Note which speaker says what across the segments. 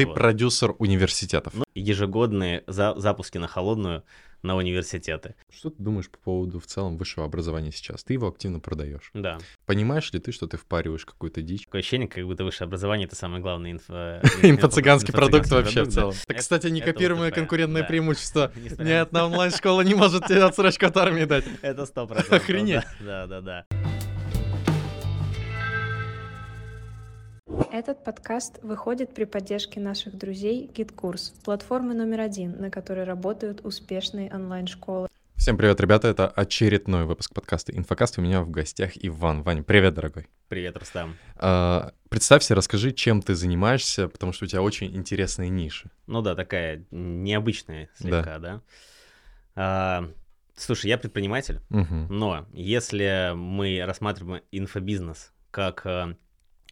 Speaker 1: Ты
Speaker 2: Вот.
Speaker 1: продюсер университетов.
Speaker 2: Ну, ежегодные за- запуски на холодную на университеты.
Speaker 1: Что ты думаешь по поводу в целом высшего образования сейчас? Ты его активно продаешь.
Speaker 2: Да.
Speaker 1: Понимаешь ли ты, что ты впариваешь какую-то дичь?
Speaker 2: Такое ощущение, как будто высшее образование это самый главный инфо...
Speaker 1: Инфо-цыганский продукт вообще в целом. Это, кстати, некопируемое конкурентное преимущество. Ни одна онлайн-школа не может тебе отсрочку от армии дать.
Speaker 2: Это сто процентов.
Speaker 1: Охренеть.
Speaker 2: Да, да, да.
Speaker 3: Этот подкаст выходит при поддержке наших друзей GitKurs, платформы номер один, на которой работают успешные онлайн-школы.
Speaker 1: Всем привет, ребята, это очередной выпуск подкаста «Инфокаст». У меня в гостях Иван. Ваня, привет, дорогой.
Speaker 2: Привет, Рустам.
Speaker 1: А, Представься, расскажи, чем ты занимаешься, потому что у тебя очень интересные ниши.
Speaker 2: Ну да, такая необычная слегка, да. А, Слушай, я предприниматель,
Speaker 1: Мгм.
Speaker 2: но если мы рассматриваем инфобизнес как э,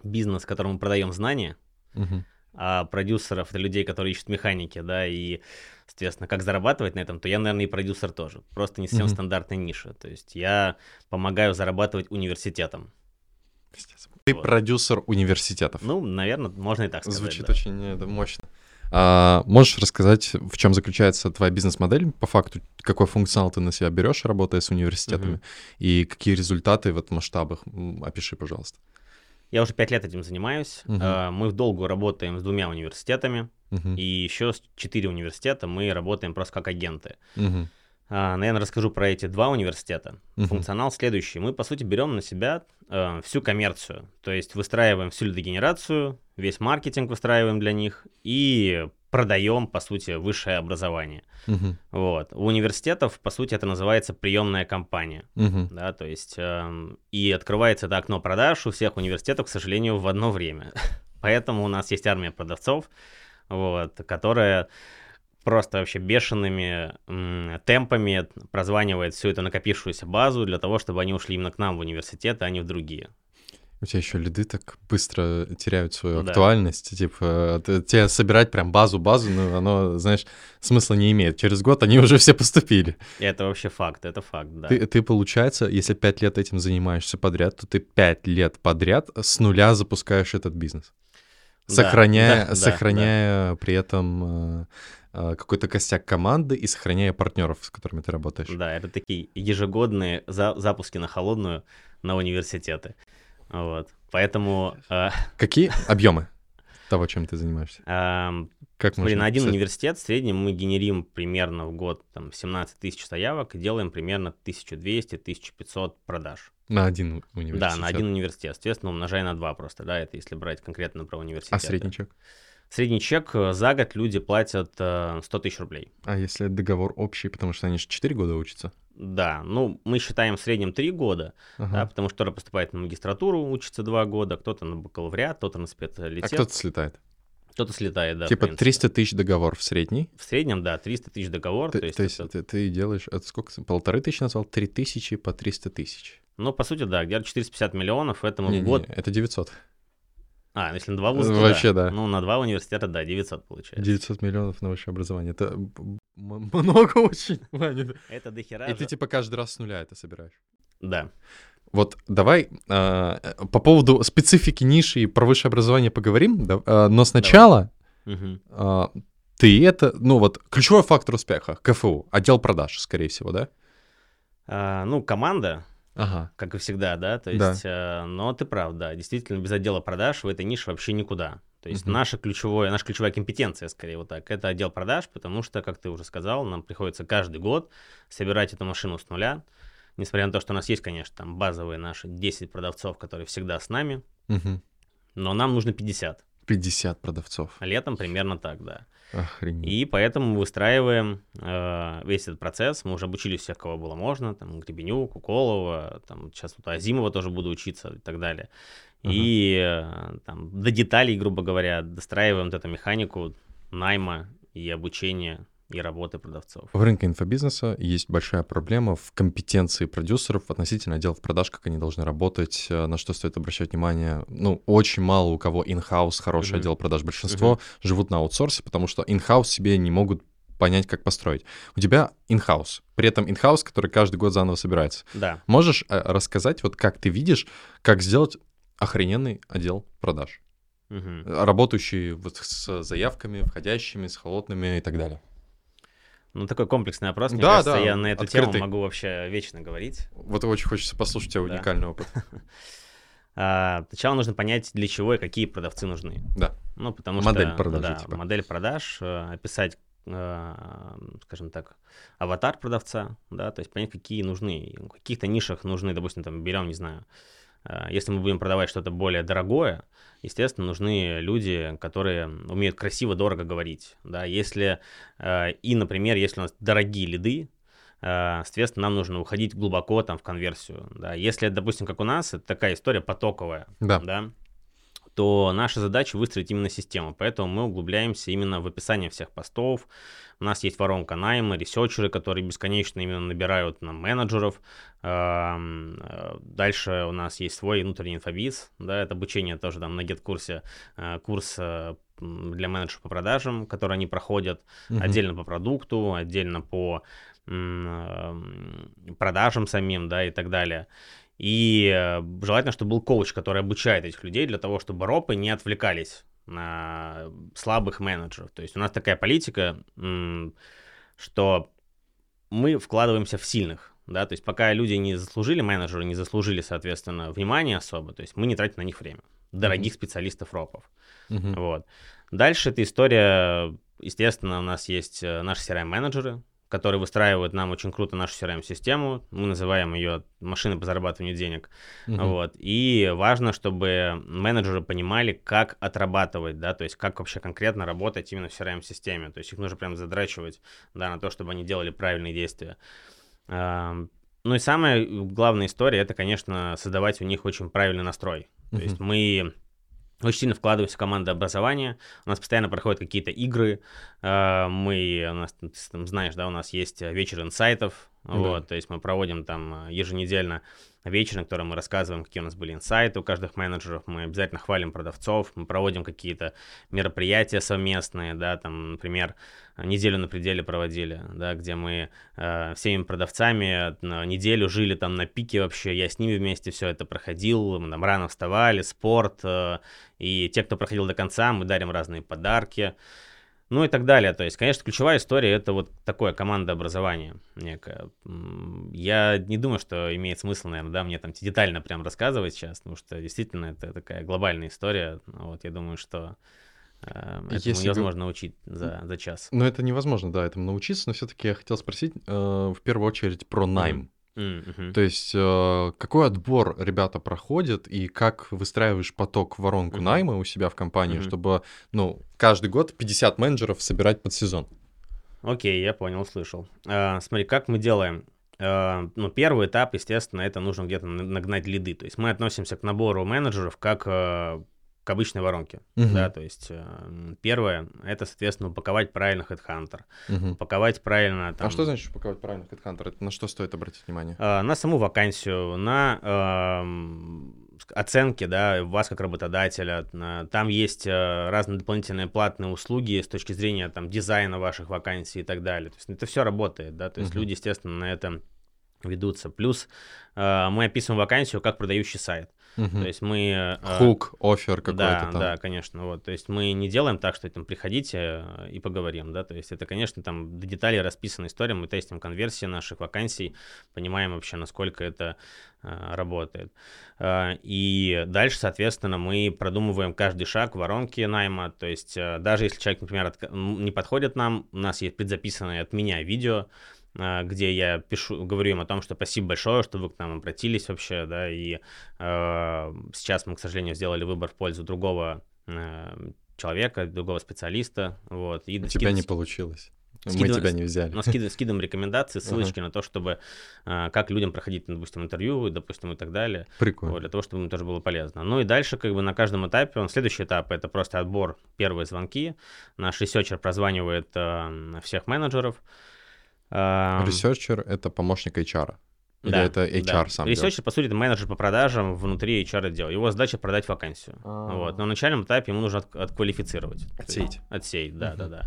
Speaker 2: бизнес, которому мы продаем знания,
Speaker 1: Мгм.
Speaker 2: а продюсеров это людей, которые ищут механики, да, и, соответственно, как зарабатывать на этом, то я, наверное, и продюсер тоже. Просто не совсем
Speaker 1: Мгм.
Speaker 2: стандартная ниша. То есть я помогаю зарабатывать университетам.
Speaker 1: Ты
Speaker 2: Вот.
Speaker 1: продюсер университетов.
Speaker 2: Ну, наверное, можно и так сказать.
Speaker 1: Звучит
Speaker 2: да.
Speaker 1: очень э, да, мощно. А, можешь рассказать, в чем заключается твоя бизнес-модель, по факту, какой функционал ты на себя берешь, работая с университетами,
Speaker 2: Мгм.
Speaker 1: и какие результаты в этом масштабах? Опиши, пожалуйста.
Speaker 2: Я уже пять лет этим занимаюсь. А, Мы в долгу работаем с двумя университетами,
Speaker 1: Мгм.
Speaker 2: и еще с четыре университета мы работаем просто как агенты.
Speaker 1: Мгм.
Speaker 2: Наверное, расскажу про эти два университета.
Speaker 1: Мгм.
Speaker 2: Функционал следующий. Мы, по сути, берем на себя э, всю коммерцию. То есть выстраиваем всю лидогенерацию, весь маркетинг выстраиваем для них и продаем, по сути, высшее образование.
Speaker 1: Мгм.
Speaker 2: Вот. У университетов, по сути, это называется приемная компания.
Speaker 1: Мгм.
Speaker 2: Да, то есть эм, и открывается это окно продаж у всех университетов, к сожалению, в одно время. Поэтому у нас есть армия продавцов, вот, которая просто вообще бешеными м, темпами прозванивает всю эту накопившуюся базу для того, чтобы они ушли именно к нам в университет, а не в другие.
Speaker 1: У тебя еще лиды так быстро теряют свою
Speaker 2: Да.
Speaker 1: актуальность. Типа, т- тебе собирать прям базу-базу, ну, оно, знаешь, смысла не имеет. Через год они уже все поступили.
Speaker 2: Это вообще факт, это факт, да.
Speaker 1: Ты, ты, получается, если пять лет этим занимаешься подряд, то ты пять лет подряд с нуля запускаешь этот бизнес.
Speaker 2: Да,
Speaker 1: Сохраняя,
Speaker 2: да, да,
Speaker 1: сохраняя при этом э, э, какой-то костяк команды и сохраняя партнеров, с которыми ты работаешь.
Speaker 2: Да, это такие ежегодные за- запуски на холодную на университеты. Вот. Поэтому э,
Speaker 1: Какие объемы того, чем ты занимаешься?
Speaker 2: эм,
Speaker 1: Как
Speaker 2: Смотри, на один университет в среднем мы генерим примерно в год там, 17 тысяч заявок и делаем примерно 1200-1500 продаж.
Speaker 1: На один университет.
Speaker 2: Да, на один университет. Соответственно, умножай на 2 просто, да, это если брать конкретно про университет.
Speaker 1: А средний чек?
Speaker 2: Средний чек э, за год люди платят э, 100 тысяч рублей.
Speaker 1: А если договор общий, потому что они же 4 года учатся?
Speaker 2: Да, ну, мы считаем в среднем 3 года, да,
Speaker 1: Ага.
Speaker 2: потому что кто-то поступает на магистратуру, учится 2 года, кто-то на бакалавриат, кто-то на
Speaker 1: а
Speaker 2: специалитет,
Speaker 1: кто-то слетает?
Speaker 2: кто-то слетает, да,
Speaker 1: типа
Speaker 2: принципе.
Speaker 1: 300 тысяч договор в средний.
Speaker 2: В среднем, да, 300 тысяч договор,
Speaker 1: Ты-
Speaker 2: то есть,
Speaker 1: то есть
Speaker 2: это-
Speaker 1: ты, ты делаешь, это сколько? Полторы тысячи назвал? Три тысячи по 300 тысяч.
Speaker 2: Ну, по сути, да, где-то 450 миллионов, этому
Speaker 1: Не,
Speaker 2: в
Speaker 1: не,
Speaker 2: год...
Speaker 1: это 900.
Speaker 2: А, если на два вуза,
Speaker 1: Вообще, да.
Speaker 2: Ну, на два университета, да, 900 получается.
Speaker 1: 900 миллионов на высшее образование. Это много очень.
Speaker 2: Это дохера
Speaker 1: И ты
Speaker 2: же.
Speaker 1: типа каждый раз с нуля это собираешь.
Speaker 2: Да.
Speaker 1: Вот давай э, по поводу специфики ниши и про высшее образование поговорим, да, а, но сначала а, ты это, ну вот, ключевой фактор успеха, КФУ, отдел продаж, скорее всего, да?
Speaker 2: А, ну, команда,
Speaker 1: Ага.
Speaker 2: как и всегда, да, то
Speaker 1: Да.
Speaker 2: есть, э, но ты прав, да, действительно, без отдела продаж в этой нише вообще никуда. То есть
Speaker 1: Мгм.
Speaker 2: наша ключевая, наша ключевая компетенция, скорее вот так, это отдел продаж, потому что, как ты уже сказал, нам приходится каждый год собирать эту машину с нуля, несмотря на то, что у нас есть, конечно, там базовые наши 10 продавцов, которые всегда с нами,
Speaker 1: Мгм.
Speaker 2: но нам нужно 50.
Speaker 1: 50 продавцов.
Speaker 2: Летом примерно так, да.
Speaker 1: Охренеть.
Speaker 2: И поэтому мы выстраиваем э, весь этот процесс. Мы уже обучили всех, кого было можно. Там Гребенюк, Уколова, там сейчас у Азимова тоже буду учиться и так далее. И э, там до деталей, грубо говоря, достраиваем вот эту механику найма и обучения и работы продавцов.
Speaker 1: В рынке инфобизнеса есть большая проблема в компетенции продюсеров относительно отделов продаж, как они должны работать, э, на что стоит обращать внимание. Ну, очень мало у кого in-house хороший
Speaker 2: Мгм.
Speaker 1: отдел продаж. Большинство живут на аутсорсе, потому что in-house себе не могут понять, как построить. У тебя in-house, при этом in-house, который каждый год заново собирается.
Speaker 2: Да.
Speaker 1: Можешь э, рассказать, вот как ты видишь, как сделать охрененный отдел продаж?
Speaker 2: Мгм.
Speaker 1: работающий вот с заявками, входящими, с холодными и так далее.
Speaker 2: Ну, такой комплексный опрос, мне
Speaker 1: Да,
Speaker 2: кажется,
Speaker 1: да,
Speaker 2: я на эту
Speaker 1: открытый.
Speaker 2: тему могу вообще вечно говорить.
Speaker 1: Вот очень хочется послушать тебя
Speaker 2: Да.
Speaker 1: уникальный опыт.
Speaker 2: А, Сначала нужно понять, для чего и какие продавцы нужны.
Speaker 1: Да.
Speaker 2: Ну, потому
Speaker 1: Модель
Speaker 2: что...
Speaker 1: продажи,
Speaker 2: да,
Speaker 1: типа.
Speaker 2: модель продаж, э, описать, э, скажем так, аватар продавца, да, то есть понять, какие нужны. В каких-то нишах нужны, допустим, там, берем, не знаю, если мы будем продавать что-то более дорогое, естественно, нужны люди, которые умеют красиво, дорого говорить, да, если, э, и, например, если у нас дорогие лиды, э, соответственно, нам нужно уходить глубоко там в конверсию, да, если, допустим, как у нас, это такая история потоковая,
Speaker 1: Да.
Speaker 2: да, то наша задача выстроить именно систему. Поэтому мы углубляемся именно в описание всех постов. У нас есть воронка найма, ресерчеры, которые бесконечно именно набирают нам менеджеров. Эм, э, Дальше у нас есть свой внутренний инфобиз, да, это обучение тоже там на GetCourse, э, курс э, для менеджеров по продажам, который они проходят
Speaker 1: Мгм.
Speaker 2: отдельно по продукту, отдельно по продажам самим, да, и так далее. И э, желательно, чтобы был коуч, который обучает этих людей для того, чтобы ропы не отвлекались на слабых менеджеров. То есть у нас такая политика, что мы вкладываемся в сильных. Да, то есть пока люди не заслужили, менеджеры не заслужили, соответственно, внимания особо, то есть мы не тратим на них время. Дорогих специалистов ропов.
Speaker 1: Мгм.
Speaker 2: Вот. Дальше эта история, естественно, у нас есть э, наши CRM-менеджеры, которые выстраивают нам очень круто нашу CRM-систему. Мы называем ее машиной по зарабатыванию денег.
Speaker 1: Мгм.
Speaker 2: Вот. И важно, чтобы менеджеры понимали, как отрабатывать, да, то есть как вообще конкретно работать именно в CRM-системе. То есть их нужно прям задрачивать, да, на то, чтобы они делали правильные действия. Ну и самая главная история, это, конечно, создавать у них очень правильный настрой. То есть мы очень сильно вкладываемся в командообразование, у нас постоянно проходят какие-то игры, э, мы, у нас, ты там знаешь, да, у нас есть э, вечер инсайтов,
Speaker 1: Да.
Speaker 2: вот, то есть мы проводим там э, еженедельно вечер, на котором мы рассказываем, какие у нас были инсайты у каждых менеджеров, мы обязательно хвалим продавцов, мы проводим какие-то мероприятия совместные, да, там, например, неделю на пределе проводили, да, где мы э, всеми продавцами неделю жили там на пике вообще, я с ними вместе все это проходил, мы там рано вставали, спорт, э, и те, кто проходил до конца, мы дарим разные подарки, ну и так далее. То есть, конечно, ключевая история это вот такое командообразование некое. Я не думаю, что имеет смысл, наверное, да, мне там детально прям рассказывать сейчас, потому что действительно это такая глобальная история. Вот я думаю, что э, этому
Speaker 1: Если
Speaker 2: невозможно научить за, за час.
Speaker 1: Ну, это невозможно, да, этому научиться, но все-таки я хотел спросить э, в первую очередь про найм.
Speaker 2: Мгм.
Speaker 1: То есть, э, какой отбор ребята проходят и как выстраиваешь поток в воронку
Speaker 2: Мгм.
Speaker 1: найма у себя в компании,
Speaker 2: Мгм.
Speaker 1: чтобы, ну, каждый год 50 менеджеров собирать под сезон?
Speaker 2: Окей, я понял, услышал. А, смотри, как мы делаем? А, ну, первый этап, естественно, это нужно где-то на- нагнать лиды. То есть мы относимся к набору менеджеров как э, к обычной воронке.
Speaker 1: Мгм.
Speaker 2: Да, то есть э, первое, это, соответственно, упаковать правильно HeadHunter.
Speaker 1: Мгм.
Speaker 2: Упаковать правильно там...
Speaker 1: А что значит упаковать правильно HeadHunter? Это на что стоит обратить внимание?
Speaker 2: а, на саму вакансию, на эм, ск- оценки, да, вас как работодателя. На- Там есть э, разные дополнительные платные услуги с точки зрения там дизайна ваших вакансий и так далее. То есть это все работает, да, то есть
Speaker 1: Мгм.
Speaker 2: люди, естественно, на это ведутся. Плюс э, мы описываем вакансию как продающий сайт.
Speaker 1: Мгм.
Speaker 2: То есть мы... э,
Speaker 1: Хук, офер какой-то
Speaker 2: да,
Speaker 1: там.
Speaker 2: да, конечно, вот, то есть мы не делаем так, что там приходите э, и поговорим, да, то есть это, конечно, там до деталей расписана история, мы тестим конверсии наших вакансий, понимаем вообще, насколько это э, работает. И дальше, соответственно, мы продумываем каждый шаг воронки найма, то есть даже если человек, например, не подходит нам, у нас есть предзаписанное от меня видео, где я пишу, говорю им о том, что спасибо большое, что вы к нам обратились вообще, да, и э, сейчас мы, к сожалению, сделали выбор в пользу другого э, человека, другого специалиста, вот. И
Speaker 1: У
Speaker 2: скид-
Speaker 1: тебя не получилось. Мы
Speaker 2: скидывай-
Speaker 1: тебя не взяли.
Speaker 2: но скидываем, скидываем рекомендации, ссылочки на то, чтобы э, как людям проходить, допустим, интервью, допустим, и так далее,
Speaker 1: Прикольно.
Speaker 2: вот, для того, чтобы им тоже было полезно. Ну и дальше, как бы на каждом этапе, он следующий этап это просто отбор, первые звонки. Наш ресерчер прозванивает э, всех менеджеров.
Speaker 1: Ресерчер — это помощник HR. Или
Speaker 2: да,
Speaker 1: это HR
Speaker 2: да.
Speaker 1: сам
Speaker 2: Ресерчер, по сути, это менеджер по продажам внутри HR отдела. Его задача продать вакансию.
Speaker 1: А.
Speaker 2: Вот. Но на начальном этапе ему нужно от- отквалифицировать.
Speaker 1: Отсеять.
Speaker 2: Отсеять, да,
Speaker 1: Мгм.
Speaker 2: да, да.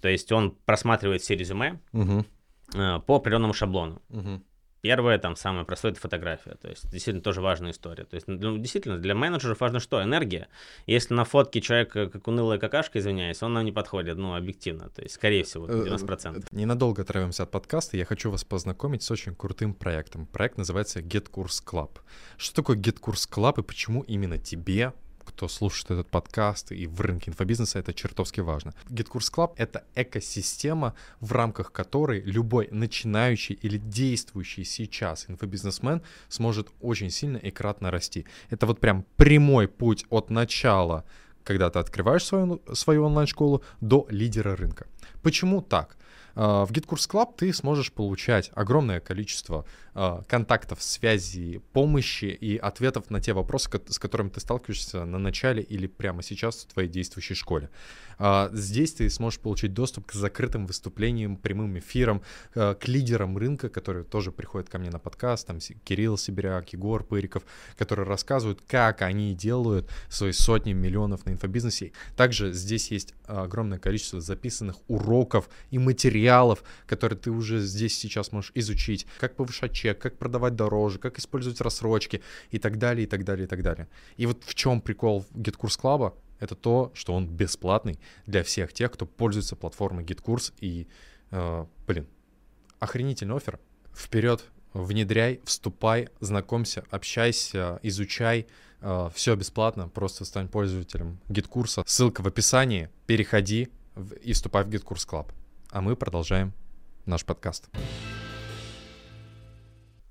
Speaker 2: То есть он просматривает все резюме э, по определенному шаблону.
Speaker 1: мгм.
Speaker 2: Первое, там, самое простое, это фотография. То есть, действительно, тоже важная история. То есть, ну, действительно, для менеджеров важно что? Энергия. Если на фотке человек э, как унылая какашка, извиняюсь, он нам не подходит, ну, объективно. То есть, скорее всего, 90%.
Speaker 1: Э, ненадолго отрываемся от подкаста. Я хочу вас познакомить с очень крутым проектом. Проект называется Get Course Club. Что такое Get Course Club и почему именно тебе кто слушает этот подкаст и в рынке инфобизнеса, это чертовски важно. GitKurs Club — это экосистема, в рамках которой любой начинающий или действующий сейчас инфобизнесмен сможет очень сильно и кратно расти. Это вот прям прямой путь от начала когда ты открываешь свою, свою онлайн-школу, до лидера рынка. Почему так? А, в GitKurs Club ты сможешь получать огромное количество а, контактов, связей, помощи и ответов на те вопросы, с которыми ты сталкиваешься на начале или прямо сейчас в твоей действующей школе. А, здесь ты сможешь получить доступ к закрытым выступлениям, прямым эфирам, к лидерам рынка, которые тоже приходят ко мне на подкаст, там Кирилл Сибиряк, Егор Пыриков, которые рассказывают, как они делают свои сотни миллионов на инфобизнесе. Также здесь есть огромное количество записанных уроков и материалов, которые ты уже здесь сейчас можешь изучить, как повышать чек, как продавать дороже, как использовать рассрочки и так далее, и так далее, и так далее. И вот в чем прикол GitKurs Club? Это то, что он бесплатный для всех тех, кто пользуется платформой GitKurs. И, э, блин, охренительный офер. Вперед, внедряй, вступай, знакомься, общайся, изучай. Э, все бесплатно, просто стань пользователем GitKursa. Ссылка в описании. Переходи и вступай в GitKurs Club. А мы продолжаем наш подкаст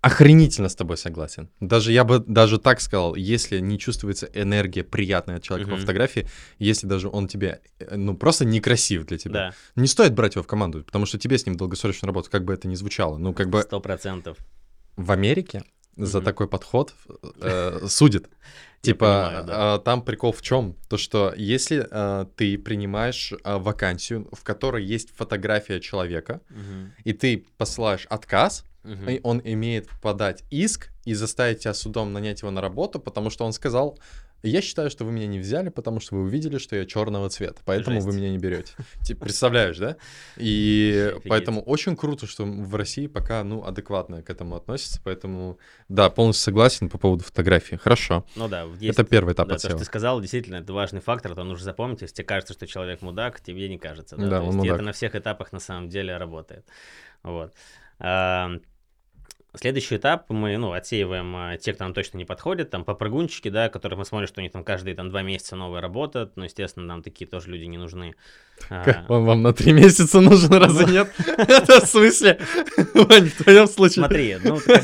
Speaker 1: охренительно с тобой согласен. Даже я бы даже так сказал, если не чувствуется энергия приятная от человека mm-hmm. по фотографии, если даже он тебе, э, ну, просто некрасив для тебя, да. не стоит брать его в команду, потому что тебе с ним долгосрочно работать, как бы это ни звучало. Ну, как бы...
Speaker 2: Сто процентов.
Speaker 1: В Америке за mm-hmm. такой подход э, судит. Типа, понимаю, да. э, там прикол в чем? То, что если э, ты принимаешь э, вакансию, в которой есть фотография человека, mm-hmm. и ты посылаешь отказ, угу. он имеет подать иск и заставить тебя судом нанять его на работу, потому что он сказал, я считаю, что вы меня не взяли, потому что вы увидели, что я черного цвета, поэтому Жесть. вы меня не берете. Типа, представляешь, да? И поэтому очень круто, что в России пока, ну, адекватно к этому относятся, поэтому, да, полностью согласен по поводу фотографии. Хорошо.
Speaker 2: Ну да,
Speaker 1: есть, это первый этап
Speaker 2: да, отсева. то, что ты сказал, действительно, это важный фактор, это нужно запомнить, если тебе кажется, что человек мудак, тебе не кажется, да? Да, то он есть мудак. это на всех этапах на самом деле работает. Вот. Следующий этап мы, ну, отсеиваем а, те, кто нам точно не подходит, там попрыгунчики, да, которых мы смотрим, что они там каждые там два месяца новые работают, но, естественно, нам такие тоже люди не нужны.
Speaker 1: А, он вам на три месяца нужен, разве нет? Это в смысле? Вань, в твоем случае.
Speaker 2: Смотри, ну, как.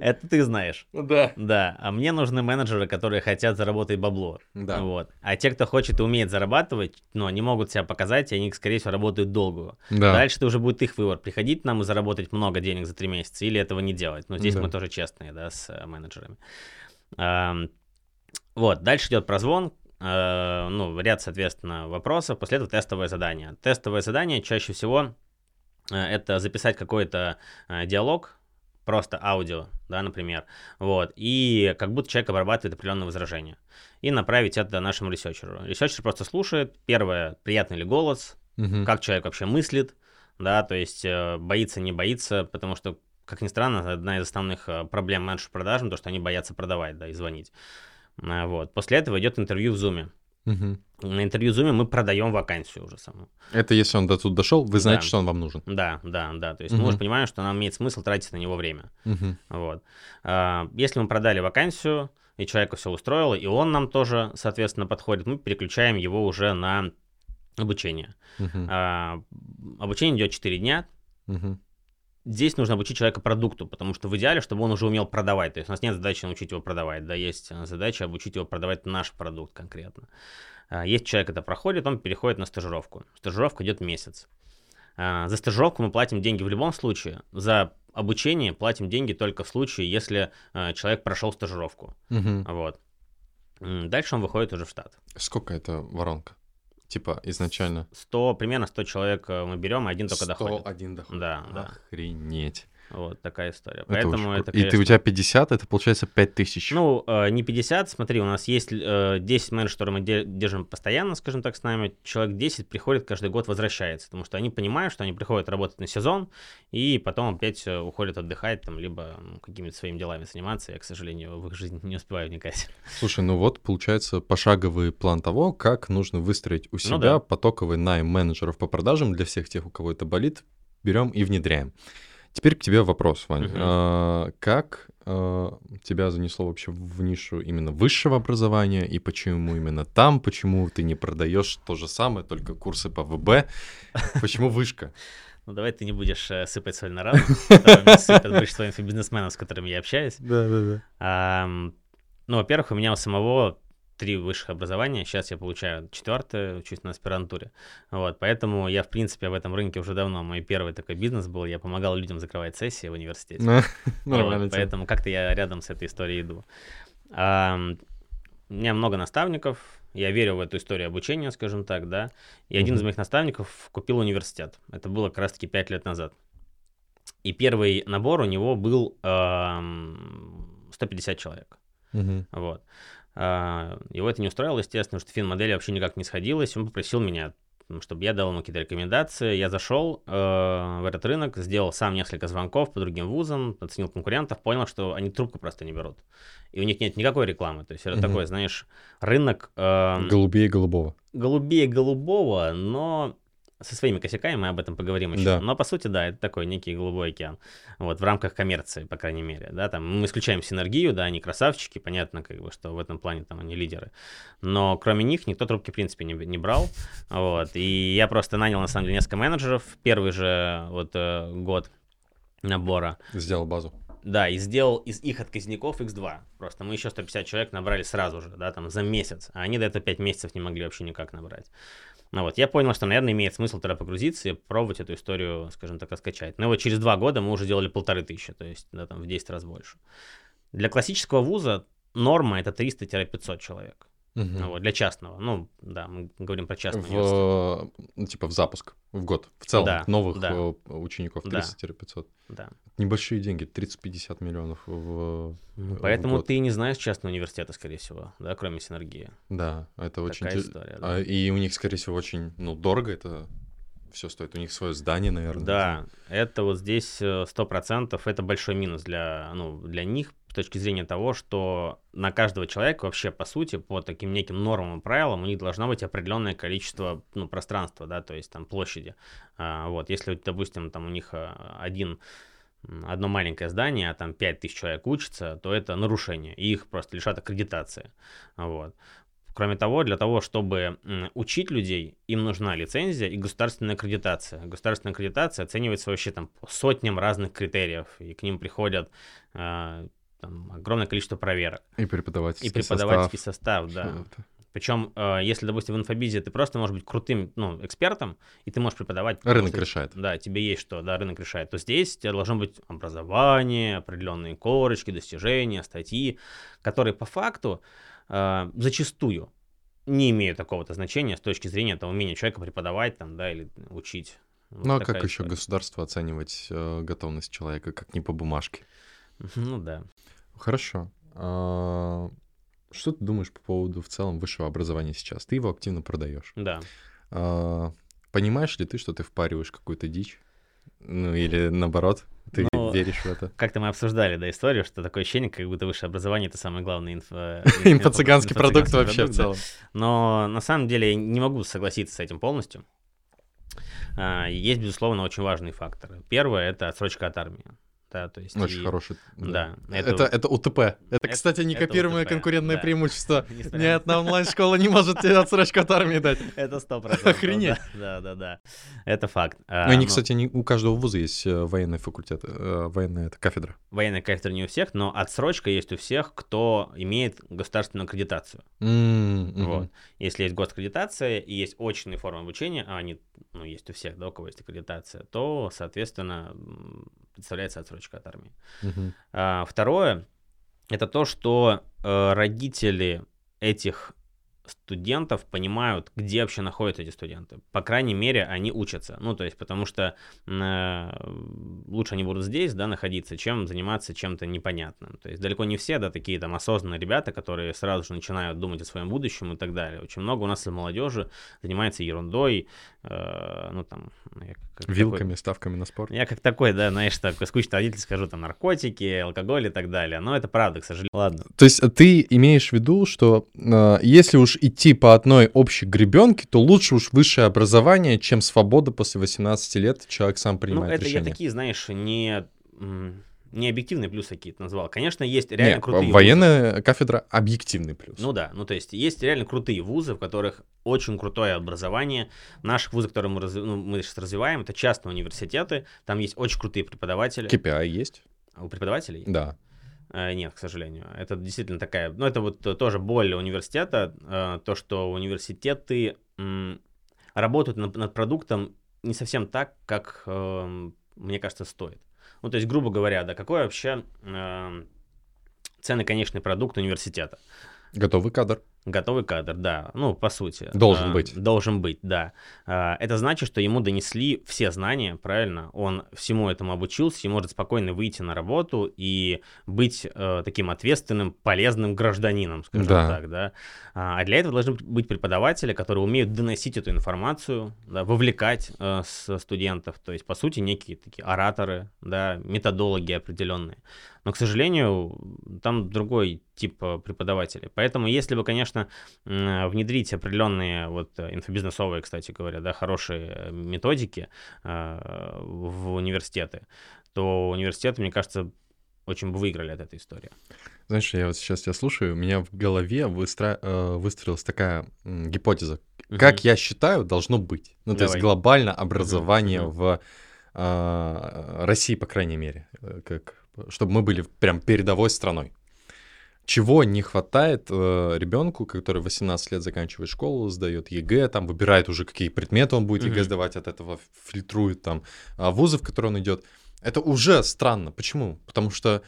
Speaker 2: Это ты знаешь.
Speaker 1: Да.
Speaker 2: Да, а мне нужны менеджеры, которые хотят заработать бабло. Да. Вот. А те, кто хочет и умеет зарабатывать, ну, они могут себя показать, и они, скорее всего, работают долго. Да. Дальше это уже будет их выбор, приходить нам и заработать много денег за три месяца, или этого не делать. Но здесь мы тоже честные, да, с э, менеджерами. Вот, дальше идет прозвон, Э, ну, ряд, соответственно, вопросов, после этого тестовое задание. Тестовое задание чаще всего э, это записать какой-то диалог, просто аудио, да, например, вот, и как будто человек обрабатывает определенные возражения, и направить это нашему ресерчеру. Ресерчер просто слушает, первое, приятный ли голос, угу. как человек вообще мыслит, да, то есть боится, не боится, потому что, как ни странно, одна из основных проблем менеджеров продажам, то, что они боятся продавать, да, и звонить. А, вот. После этого идет интервью в Zoom. Угу. На интервью в Zoom мы продаем вакансию уже саму.
Speaker 1: Это если он до тут дошел, вы знаете, да. что он вам нужен.
Speaker 2: Да, да, да. То есть угу. мы уже понимаем, что нам имеет смысл тратить на него время. Угу. Вот. А, если мы продали вакансию, и человека все устроило, и он нам тоже, соответственно, подходит, мы переключаем его уже на обучение. Угу. А, обучение идет 4 дня. Угу здесь нужно обучить человека продукту, потому что в идеале, чтобы он уже умел продавать. То есть у нас нет задачи научить его продавать, да, есть задача обучить его продавать наш продукт конкретно. А, есть человек это проходит, он переходит на стажировку. Стажировка идет месяц. А, за стажировку мы платим деньги в любом случае. За обучение платим деньги только в случае, если а, человек прошел стажировку. Угу. Вот. Дальше он выходит уже в штат.
Speaker 1: Сколько это воронка? Типа изначально?
Speaker 2: 100, примерно 100 человек э, мы берем, один только доходит.
Speaker 1: 101 доходит.
Speaker 2: Да, да.
Speaker 1: Охренеть.
Speaker 2: Вот такая история.
Speaker 1: Это
Speaker 2: Поэтому
Speaker 1: очень
Speaker 2: это,
Speaker 1: круто. И ты, у тебя 50, это получается 5000.
Speaker 2: Ну, э, не 50, смотри, у нас есть э, 10 менеджеров, которые мы де- держим постоянно, скажем так, с нами. Человек 10 приходит каждый год, возвращается, потому что они понимают, что они приходят работать на сезон, и потом опять э, уходят отдыхать, там, либо ну, какими-то своими делами заниматься. Я, к сожалению, в их жизнь не успеваю вникать.
Speaker 1: Слушай, ну вот получается пошаговый план того, как нужно выстроить у себя
Speaker 2: Ну да.
Speaker 1: потоковый найм менеджеров по продажам для всех тех, у кого это болит, берем и внедряем. Теперь к тебе вопрос, Вань.
Speaker 2: Мгм.
Speaker 1: А, как а, тебя занесло вообще в нишу именно высшего образования и почему именно там, почему ты не продаешь то же самое, только курсы по ВБ, почему вышка?
Speaker 2: Ну, давай ты не будешь э, сыпать соль на рану, которыми сыпят большинство инфобизнесменов, с которыми я общаюсь.
Speaker 1: Да, да, да.
Speaker 2: Ну, во-первых, у меня у самого три высших образования. Сейчас я получаю четвертое, учусь на аспирантуре. Вот, поэтому я, в принципе, в этом рынке уже давно. Мой первый такой бизнес был. Я помогал людям закрывать сессии в университете. Вот, поэтому как-то я рядом с этой историей иду. Ам, у меня много наставников. Я верю в эту историю обучения, скажем так, да. И один из моих наставников купил университет. Это было как раз-таки пять лет назад. И первый набор у него был ам, 150 человек. Вот. А, Его это не устраивало, естественно, что фин-модель вообще никак не сходилась. Он попросил меня, чтобы я дал ему какие-то рекомендации. Я зашел э, в этот рынок, сделал сам несколько звонков по другим вузам, оценил конкурентов, понял, что они трубку просто не берут. И у них нет никакой рекламы. То есть это
Speaker 1: Мгм.
Speaker 2: такой, знаешь, рынок э,
Speaker 1: Голубее голубого.
Speaker 2: голубее голубого, но со своими косяками мы об этом поговорим еще.
Speaker 1: Да.
Speaker 2: Но по сути, да, это такой некий голубой океан. Вот, в рамках коммерции, по крайней мере. Да, там мы исключаем синергию, да, они красавчики, понятно, как бы, что в этом плане там они лидеры. Но кроме них никто трубки, в принципе, не, не брал. Вот. И я просто нанял, на самом деле, несколько менеджеров. Первый же вот э, год набора.
Speaker 1: Сделал базу.
Speaker 2: Да, и сделал из их отказников X2. Просто мы еще 150 человек набрали сразу же, да, там за месяц. А они до этого 5 месяцев не могли вообще никак набрать. Ну вот, я понял, что, наверное, имеет смысл тогда погрузиться и пробовать эту историю, скажем так, раскачать. И вот через два года мы уже делали полторы тысячи, то есть, да, там в 10 раз больше. Для классического вуза норма это 300-500 человек. Ну вот, для частного. Ну, да, мы говорим про университет.
Speaker 1: в, ну, типа в запуск в год. В целом,
Speaker 2: Да,
Speaker 1: новых
Speaker 2: да.
Speaker 1: э, учеников
Speaker 2: Да.
Speaker 1: 300-500.
Speaker 2: Да.
Speaker 1: Небольшие деньги, 30-50 миллионов в...
Speaker 2: Ну,
Speaker 1: в
Speaker 2: Поэтому
Speaker 1: год.
Speaker 2: ты не знаешь частного университета, скорее всего, да, кроме синергии.
Speaker 1: Да, это очень...
Speaker 2: Такая
Speaker 1: те-
Speaker 2: история, да.
Speaker 1: а, и у них, скорее всего, очень, ну, дорого это все стоит. У них свое здание, наверное.
Speaker 2: Да, это вот здесь э, сто процентов это большой минус для, ну, для них с точки зрения того, что на каждого человека вообще, по сути, по таким неким нормам и правилам у них должно быть определенное количество ну, пространства, да, то есть там площади. А, вот, если, допустим, там у них а, один одно маленькое здание, а там 5000 человек учатся, то это нарушение, и их просто лишат аккредитации. Вот. Кроме того, для того, чтобы учить людей, им нужна лицензия и государственная аккредитация. Государственная аккредитация оценивается вообще там по сотням разных критериев, и к ним приходят а, там, огромное количество проверок.
Speaker 1: И преподавательский
Speaker 2: И преподавательский
Speaker 1: состав.
Speaker 2: состав, да.
Speaker 1: Это.
Speaker 2: Причем, э, если, допустим, в инфобизе ты просто можешь быть крутым ну, экспертом, и ты можешь преподавать.
Speaker 1: Рынок
Speaker 2: что-
Speaker 1: решает.
Speaker 2: Да, тебе есть что, да, рынок решает. То здесь у тебя должно быть образование, определенные корочки, достижения, статьи, которые по факту э, зачастую не имеют такого-то значения с точки зрения того умения человека преподавать там, да, или учить. Вот
Speaker 1: Ну а как еще
Speaker 2: история.
Speaker 1: государство оценивать э, готовность человека, как не по бумажке?
Speaker 2: Ну да.
Speaker 1: Хорошо. А, Что ты думаешь по поводу в целом высшего образования сейчас? Ты его активно продаешь.
Speaker 2: Да.
Speaker 1: А, Понимаешь ли ты, что ты впариваешь какую-то дичь? Ну или наоборот, ты
Speaker 2: Ну,
Speaker 1: веришь в это?
Speaker 2: Как-то мы обсуждали, да, историю, что такое ощущение, как будто высшее образование — это самый главный инфо...
Speaker 1: Инфо-цыганский продукт вообще в целом.
Speaker 2: Но на самом деле я не могу согласиться с этим полностью. А, Есть, безусловно, очень важные факторы. Первое — это отсрочка от армии. Да, то есть
Speaker 1: Очень
Speaker 2: и-
Speaker 1: хороший.
Speaker 2: Да,
Speaker 1: Это, это, УТП. Это,
Speaker 2: Это-
Speaker 1: кстати,
Speaker 2: это
Speaker 1: некопируемое конкурентное
Speaker 2: да.
Speaker 1: преимущество. Ни
Speaker 2: на-
Speaker 1: одна онлайн-школа не может тебе отсрочку от армии дать.
Speaker 2: Это сто процентов.
Speaker 1: Охренеть.
Speaker 2: Да, да, да. Это факт.
Speaker 1: Ну, они, кстати, у каждого вуза есть э, военный факультет, э, военная это кафедра.
Speaker 2: Военная кафедра не у всех, но отсрочка есть у всех, кто имеет государственную аккредитацию. Вот. Если есть госкредитация и есть очные формы обучения, а они ну, есть у всех, да, у кого есть аккредитация, то, соответственно, представляется отсрочка от армии.
Speaker 1: Мгм.
Speaker 2: А, второе, это то, что э, родители этих студентов понимают, где вообще находятся эти студенты. По крайней мере, они учатся. Ну, то есть, потому что э, лучше они будут здесь, да, находиться, чем заниматься чем-то непонятным. То есть, далеко не все, да, такие там осознанные ребята, которые сразу же начинают думать о своем будущем и так далее. Очень много у нас молодежи занимается ерундой, э, ну, там...
Speaker 1: Вилками, такой, ставками на спорт.
Speaker 2: Я как такой, да, знаешь, такой скучный родитель скажу, там, наркотики, алкоголь и так далее. Но это правда, к сожалению. Ладно.
Speaker 1: То есть ты имеешь в виду, что э, если уж идти по одной общей гребенке, то лучше уж высшее образование, чем свобода после 18 лет, человек сам принимает
Speaker 2: ну, это
Speaker 1: решение.
Speaker 2: я такие, знаешь, не не объективные плюсы какие-то назвал. Конечно, есть реально
Speaker 1: Нет,
Speaker 2: крутые
Speaker 1: военная вузы. кафедра объективный плюс.
Speaker 2: Ну да, ну то есть есть реально крутые вузы, в которых очень крутое образование. Наших вузов, которые мы, раз, ну, мы сейчас развиваем, это частные университеты, там есть очень крутые преподаватели.
Speaker 1: KPI есть?
Speaker 2: А у преподавателей?
Speaker 1: Да.
Speaker 2: Э, нет, к сожалению. Это действительно такая, ну это вот тоже боль университета, э, то, что университеты работают над, продуктом не совсем так, как, эм, мне кажется, стоит. Ну, то есть, грубо говоря, да, какой вообще э, ценный конечный продукт университета?
Speaker 1: Готовый кадр.
Speaker 2: Готовый кадр, да, ну, по сути.
Speaker 1: Должен
Speaker 2: а,
Speaker 1: быть.
Speaker 2: Должен быть, да. А, это значит, что ему донесли все знания, правильно? Он всему этому обучился и может спокойно выйти на работу и быть а, таким ответственным, полезным гражданином, скажем да. так, да. А для этого должны быть преподаватели, которые умеют доносить эту информацию, да, вовлекать а, с студентов, то есть, по сути, некие такие ораторы, да, методологи определенные. Но, к сожалению, там другой тип преподавателей. Поэтому, если бы, конечно, конечно, внедрить определенные вот э, инфобизнесовые, кстати говоря, да, хорошие э, методики э, в университеты, то университеты, мне кажется, очень бы выиграли от этой истории.
Speaker 1: Знаешь, я вот сейчас тебя слушаю, у меня в голове выстро... выстроилась такая гипотеза. Угу. Как я считаю, должно быть. Ну, то есть глобально образование угу. в э, России, по крайней мере, как, чтобы мы были прям передовой страной. Чего не хватает э, ребенку, который 18 лет заканчивает школу, сдает ЕГЭ, там выбирает уже, какие предметы он будет mm-hmm. ЕГЭ сдавать, от этого фильтрует там а вузы, в которые он идет. Это уже странно. Почему? Потому что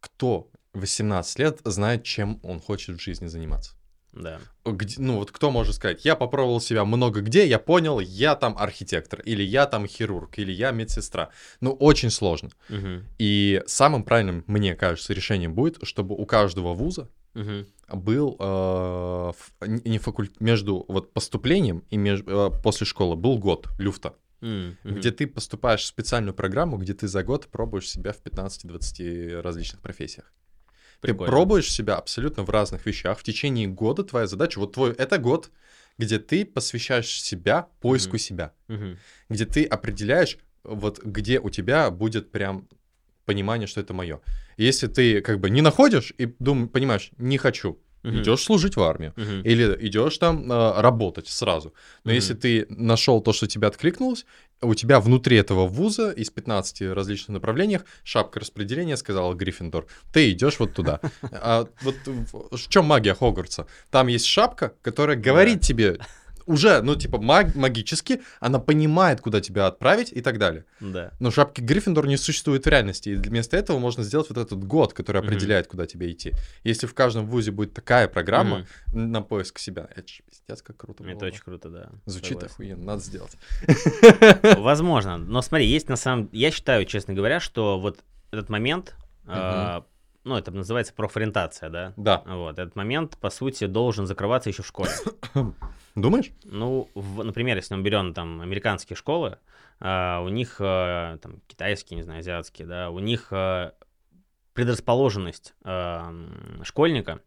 Speaker 1: кто 18 лет знает, чем он хочет в жизни заниматься?
Speaker 2: Да.
Speaker 1: Где, ну вот кто может сказать, я попробовал себя много где, я понял, я там архитектор, или я там хирург, или я медсестра. Ну очень сложно.
Speaker 2: Угу.
Speaker 1: И самым правильным, мне кажется, решением будет, чтобы у каждого вуза
Speaker 2: угу.
Speaker 1: был э, не факульт между вот поступлением и меж, э, после школы был год люфта.
Speaker 2: Mm-hmm.
Speaker 1: Где ты поступаешь в специальную программу, где ты за год пробуешь себя в 15-20 различных профессиях. Прикольно. Ты пробуешь себя абсолютно в разных вещах. В течение года твоя задача, вот твой, это год, где ты посвящаешь себя поиску
Speaker 2: mm-hmm.
Speaker 1: себя.
Speaker 2: Mm-hmm.
Speaker 1: Где ты определяешь, вот где у тебя будет прям понимание, что это мое. Если ты как бы не находишь и думаешь, понимаешь, не хочу, Угу. Идешь служить в армию.
Speaker 2: Угу.
Speaker 1: Или идешь там э, работать сразу. Но угу. если ты нашел то, что тебе откликнулось, у тебя внутри этого вуза из 15 различных направлениях шапка распределения сказала Гриффиндор, ты идешь вот туда. А вот в чем магия Хогвартса? Там есть шапка, которая говорит тебе, уже, ну, типа, маг- магически она понимает, куда тебя отправить и так далее.
Speaker 2: Да.
Speaker 1: Но шапки Гриффиндор не существует в реальности, и вместо этого можно сделать вот этот год, который определяет, mm-hmm. куда тебе идти. Если в каждом вузе будет такая программа mm-hmm. на поиск себя, это же пиздец, как круто.
Speaker 2: Это было. очень круто, да.
Speaker 1: Звучит Согласен. охуенно, надо сделать.
Speaker 2: Возможно, но смотри, есть на самом... Я считаю, честно говоря, что вот этот момент... Uh-huh ну, это называется профориентация, да?
Speaker 1: Да.
Speaker 2: Вот, этот момент, по сути, должен закрываться еще в школе.
Speaker 1: Думаешь?
Speaker 2: Ну, в, например, если мы берем там американские школы, а, у них, а, там, китайские, не знаю, азиатские, да, у них а, предрасположенность а, школьника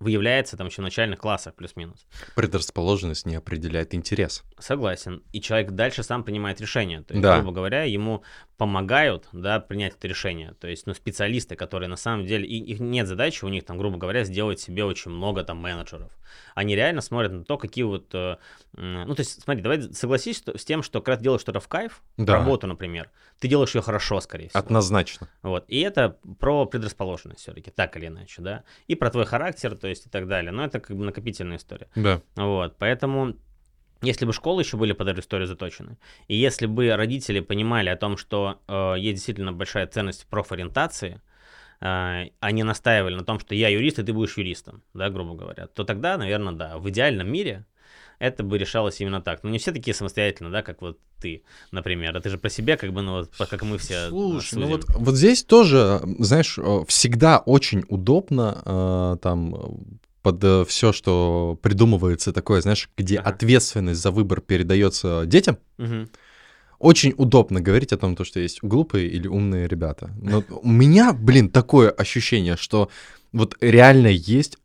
Speaker 2: выявляется там еще в начальных классах плюс-минус.
Speaker 1: Предрасположенность не определяет интерес.
Speaker 2: Согласен. И человек дальше сам принимает решение. То есть,
Speaker 1: да.
Speaker 2: грубо говоря, ему помогают, да, принять это решение. То есть, ну, специалисты, которые на самом деле, и, их нет задачи у них, там, грубо говоря, сделать себе очень много там менеджеров. Они реально смотрят на то, какие вот, э, ну, то есть, смотри, давай согласись с тем, что когда ты делаешь что-то в кайф,
Speaker 1: да.
Speaker 2: работу, например, ты делаешь ее хорошо, скорее всего.
Speaker 1: Однозначно.
Speaker 2: Вот, и это про предрасположенность все-таки, так или иначе, да, и про твой характер, то есть, и так далее, но это как бы накопительная история.
Speaker 1: Да.
Speaker 2: Вот, поэтому если бы школы еще были под эту историю заточены, и если бы родители понимали о том, что э, есть действительно большая ценность в профориентации, а, они настаивали на том, что я юрист, и ты будешь юристом, да, грубо говоря, то тогда, наверное, да, в идеальном мире это бы решалось именно так. Но не все такие самостоятельно, да, как вот ты, например. А ты же про себя, как бы, ну вот, как мы все
Speaker 1: Слушай, ну вот, вот здесь тоже, знаешь, э, всегда очень удобно э, там под э, все, что придумывается такое, знаешь, где ага. ответственность за выбор передается детям. Угу. Очень удобно говорить о том, то, что есть глупые или умные ребята. Но у меня, блин, такое ощущение, что вот реально есть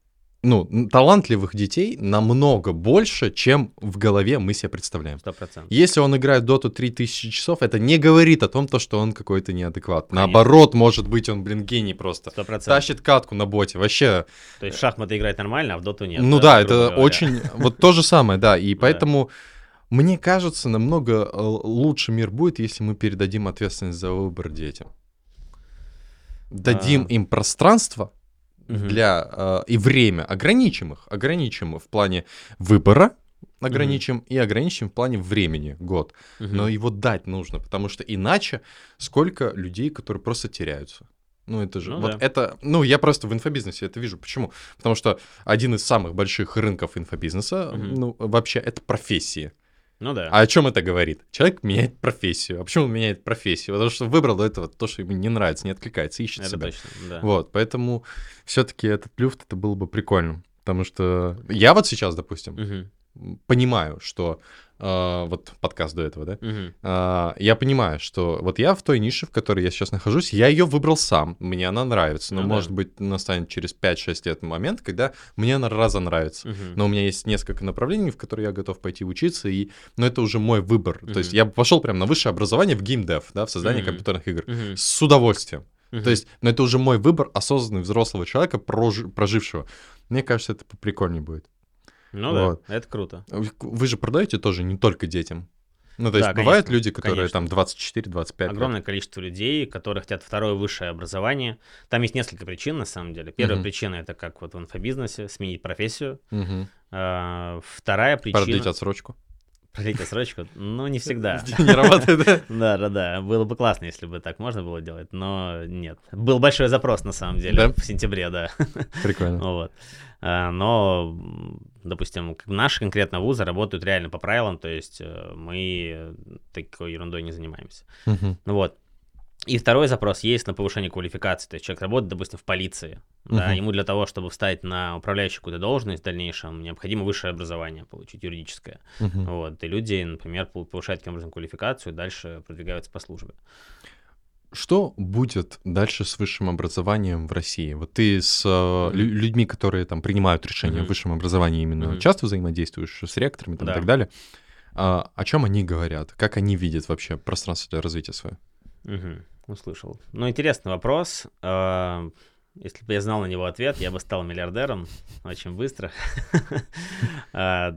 Speaker 1: ну, талантливых детей намного больше, чем в голове мы себе представляем.
Speaker 2: 100%.
Speaker 1: Если он играет доту 3000 часов, это не говорит о том, то, что он какой-то неадекват. Конечно. Наоборот, может быть, он, блин, гений просто.
Speaker 2: 100%.
Speaker 1: Тащит катку на боте, вообще.
Speaker 2: То есть в шахматы играет нормально, а в доту нет.
Speaker 1: Ну да, да это говоря. очень... Вот то же самое, да, и поэтому... Мне кажется, намного э, лучше мир будет, если мы передадим ответственность за выбор детям. Дадим а... им пространство, угу. для э, и время ограничим их, ограничим в плане выбора, ограничим угу. и ограничим в плане времени год. Угу. Но его дать нужно, потому что иначе сколько людей, которые просто теряются. Ну, это же, ну, вот да. это, ну, я просто в инфобизнесе это вижу. Почему? Потому что один из самых больших рынков инфобизнеса, угу. ну, вообще, это профессии.
Speaker 2: Ну да.
Speaker 1: А о чем это говорит? Человек меняет профессию. А почему он меняет профессию? Потому что выбрал до этого то, что ему не нравится, не откликается, ищет это себя. Точно, да. Вот, поэтому все-таки этот люфт это было бы прикольно. Потому что я вот сейчас, допустим, угу. понимаю, что Uh, вот подкаст до этого, да, uh, я понимаю, что вот я в той нише, в которой я сейчас нахожусь, я ее выбрал сам, мне она нравится, но, ну, может да. быть, настанет через 5-6 лет момент, когда мне она разонравится, uh-huh. но у меня есть несколько направлений, в которые я готов пойти учиться, и, но это уже мой выбор, uh-huh. то есть я пошел прямо на высшее образование в геймдев, да, в создании uh-huh. компьютерных игр, uh-huh. с удовольствием, uh-huh. то есть, но это уже мой выбор осознанный взрослого человека, прожи- прожившего, мне кажется, это прикольнее будет.
Speaker 2: Ну вот. да, это круто.
Speaker 1: Вы же продаете тоже не только детям. Ну, то есть да, бывают конечно, люди, которые конечно. там 24-25
Speaker 2: Огромное лет. количество людей, которые хотят второе высшее образование. Там есть несколько причин, на самом деле. Первая угу. причина — это как вот в инфобизнесе, сменить профессию. Угу. А, вторая причина...
Speaker 1: Продлить отсрочку.
Speaker 2: Продлить отсрочку? Ну, не всегда.
Speaker 1: Не работает, да?
Speaker 2: Да, да, да. Было бы классно, если бы так можно было делать, но нет. Был большой запрос, на самом деле, в сентябре, да.
Speaker 1: Прикольно.
Speaker 2: Вот. А, но, допустим, наши конкретно вузы работают реально по правилам, то есть э, мы такой ерундой не занимаемся. Uh-huh. Вот. И второй запрос есть на повышение квалификации. То есть человек работает, допустим, в полиции. Uh-huh. Да, ему для того, чтобы встать на управляющую какую-то должность в дальнейшем, необходимо высшее образование получить, юридическое. Uh-huh. Вот. И люди, например, повышают таким образом квалификацию, дальше продвигаются по службе.
Speaker 1: Что будет дальше с высшим образованием в России? Вот ты с mm-hmm. людьми, которые там принимают решения mm-hmm. в высшем образовании, именно mm-hmm. часто взаимодействуешь с ректорами там, да. и так далее. А, о чем они говорят? Как они видят вообще пространство для развития свое?
Speaker 2: Угу, услышал. Ну, интересный вопрос. А, если бы я знал на него ответ, я бы стал миллиардером очень быстро. А,